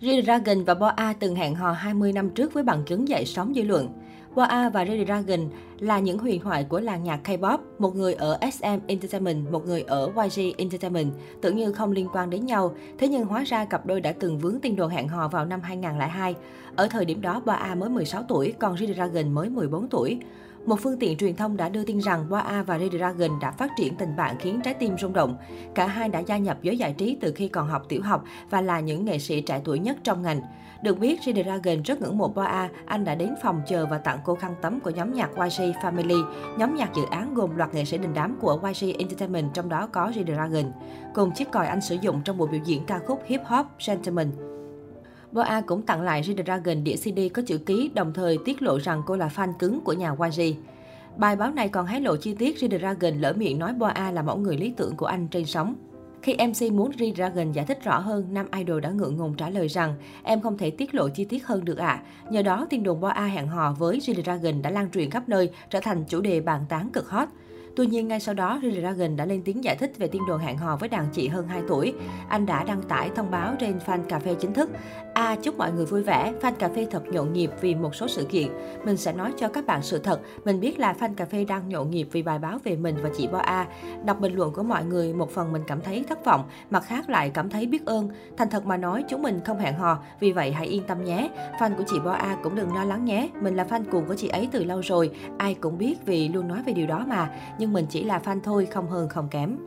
G-Dragon và Boa từng hẹn hò 20 năm trước với bằng chứng dậy sóng dư luận. Boa và G-Dragon là những huyền thoại của làng nhạc K-pop, một người ở SM Entertainment, một người ở YG Entertainment, tưởng như không liên quan đến nhau. Thế nhưng hóa ra cặp đôi đã từng vướng tin đồn hẹn hò vào năm 2002. Ở thời điểm đó, Boa mới 16 tuổi, còn G-Dragon mới 14 tuổi. Một phương tiện truyền thông đã đưa tin rằng Boa và Red Dragon đã phát triển tình bạn khiến trái tim rung động. Cả hai đã gia nhập giới giải trí từ khi còn học tiểu học và là những nghệ sĩ trẻ tuổi nhất trong ngành. Được biết, Red Dragon rất ngưỡng mộ Boa, anh đã đến phòng chờ và tặng cô khăn tắm của nhóm nhạc YG Family, nhóm nhạc dự án gồm loạt nghệ sĩ đình đám của YG Entertainment, trong đó có Red Dragon. cùng chiếc còi anh sử dụng trong buổi biểu diễn ca khúc hip hop Gentleman. Boa cũng tặng lại G-Dragon đĩa CD có chữ ký, đồng thời tiết lộ rằng cô là fan cứng của nhà YG. Bài báo này còn hé lộ chi tiết G-Dragon lỡ miệng nói Boa là mẫu người lý tưởng của anh trên sóng. Khi MC muốn G-Dragon giải thích rõ hơn, nam idol đã ngượng ngùng trả lời rằng em không thể tiết lộ chi tiết hơn được ạ. À. Nhờ đó, tin đồn Boa hẹn hò với G-Dragon đã lan truyền khắp nơi, trở thành chủ đề bàn tán cực hot. Tuy nhiên, ngay sau đó, Riley Dragon đã lên tiếng giải thích về tin đồn hẹn hò với đàn chị hơn 2 tuổi. Anh đã đăng tải thông báo trên fan cà phê chính thức. A à, chúc mọi người vui vẻ, fan cà phê thật nhộn nhịp vì một số sự kiện. Mình sẽ nói cho các bạn sự thật. Mình biết là fan cà phê đang nhộn nhịp vì bài báo về mình và chị Bo A. Đọc bình luận của mọi người, một phần mình cảm thấy thất vọng, mặt khác lại cảm thấy biết ơn. Thành thật mà nói, chúng mình không hẹn hò, vì vậy hãy yên tâm nhé. Fan của chị Bo A cũng đừng lo lắng nhé. Mình là fan cuồng của chị ấy từ lâu rồi, ai cũng biết vì luôn nói về điều đó mà. Nhưng mình chỉ là fan thôi, không hơn không kém.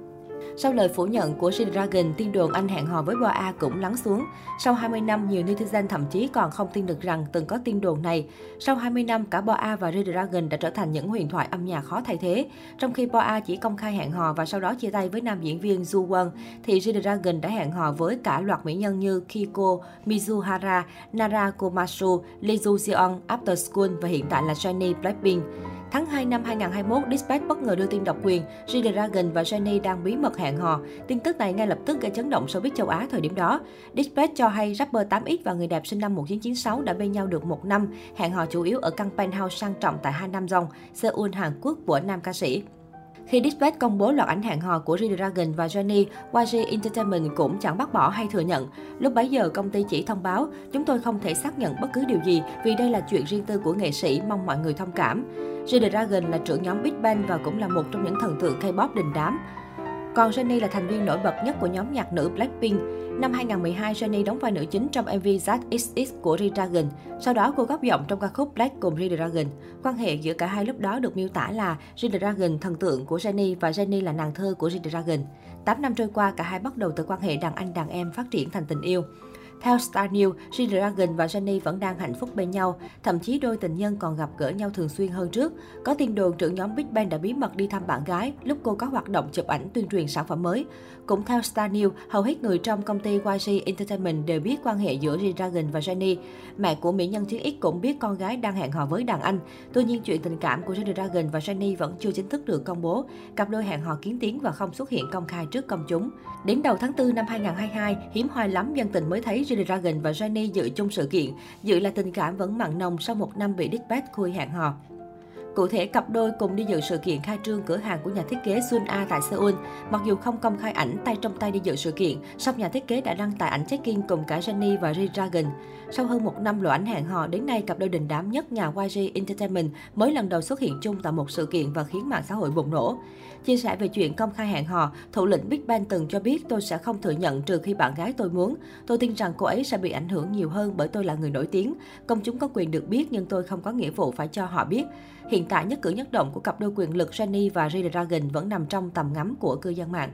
Sau lời phủ nhận của Shin Dragon, tin đồn anh hẹn hò với Boa cũng lắng xuống. Sau 20 năm, nhiều netizen thậm chí còn không tin được rằng từng có tin đồn này. Sau 20 năm, cả Boa và Shin Dragon đã trở thành những huyền thoại âm nhạc khó thay thế. Trong khi Boa chỉ công khai hẹn hò và sau đó chia tay với nam diễn viên Ju Won, thì Shin Dragon đã hẹn hò với cả loạt mỹ nhân như Kiko, Mizuhara, Nara Komatsu, Lee Joo Seon, After School và hiện tại là Jennie Blackpink. Tháng 2 năm 2021, Dispatch bất ngờ đưa tin độc quyền, G-Dragon và Jennie đang bí mật hẹn hò. Tin tức này ngay lập tức gây chấn động showbiz châu Á thời điểm đó. Dispatch cho hay rapper 8X và người đẹp sinh năm 1996 đã bên nhau được một năm, hẹn hò chủ yếu ở căn penthouse sang trọng tại Hanam Dong, Seoul, Hàn Quốc của nam ca sĩ. Khi Dispatch công bố loạt ảnh hẹn hò của G-Dragon và Johnny, YG Entertainment cũng chẳng bác bỏ hay thừa nhận. Lúc bấy giờ, công ty chỉ thông báo, chúng tôi không thể xác nhận bất cứ điều gì vì đây là chuyện riêng tư của nghệ sĩ, mong mọi người thông cảm. G-Dragon là trưởng nhóm Big Bang và cũng là một trong những thần tượng K-pop đình đám. Còn Jennie là thành viên nổi bật nhất của nhóm nhạc nữ Blackpink. Năm 2012, Jennie đóng vai nữ chính trong MV ZXX của Redragon. Sau đó, cô góp giọng trong ca khúc Black cùng Redragon. Quan hệ giữa cả hai lúc đó được miêu tả là Redragon thần tượng của Jennie và Jennie là nàng thơ của Redragon. 8 năm trôi qua, cả hai bắt đầu từ quan hệ đàn anh đàn em phát triển thành tình yêu. Theo Star News, G-Dragon và Jennie vẫn đang hạnh phúc bên nhau, thậm chí đôi tình nhân còn gặp gỡ nhau thường xuyên hơn trước. Có tin đồn trưởng nhóm Big Bang đã bí mật đi thăm bạn gái lúc cô có hoạt động chụp ảnh tuyên truyền sản phẩm mới. Cũng theo Star News, hầu hết người trong công ty YG Entertainment đều biết quan hệ giữa G-Dragon và Jennie. Mẹ của mỹ nhân chiến X cũng biết con gái đang hẹn hò với đàn anh. Tuy nhiên, chuyện tình cảm của G-Dragon và Jennie vẫn chưa chính thức được công bố. Cặp đôi hẹn hò kiến tiếng và không xuất hiện công khai trước công chúng. Đến đầu tháng 4 năm 2022, hiếm hoi lắm dân tình mới thấy Imagine Dragon và Jennie dự chung sự kiện. Dự là tình cảm vẫn mặn nồng sau một năm bị Dispatch khui hẹn hò. Cụ thể, cặp đôi cùng đi dự sự kiện khai trương cửa hàng của nhà thiết kế Sun A tại Seoul. Mặc dù không công khai ảnh tay trong tay đi dự sự kiện, song nhà thiết kế đã đăng tải ảnh check-in cùng cả Jennie và Ri Dragon. Sau hơn một năm lộ ảnh hẹn hò, đến nay cặp đôi đình đám nhất nhà YG Entertainment mới lần đầu xuất hiện chung tại một sự kiện và khiến mạng xã hội bùng nổ. Chia sẻ về chuyện công khai hẹn hò, thủ lĩnh Big Bang từng cho biết tôi sẽ không thừa nhận trừ khi bạn gái tôi muốn. Tôi tin rằng cô ấy sẽ bị ảnh hưởng nhiều hơn bởi tôi là người nổi tiếng. Công chúng có quyền được biết nhưng tôi không có nghĩa vụ phải cho họ biết. Hiện hiện tại nhất cử nhất động của cặp đôi quyền lực Jenny và G-Dragon vẫn nằm trong tầm ngắm của cư dân mạng.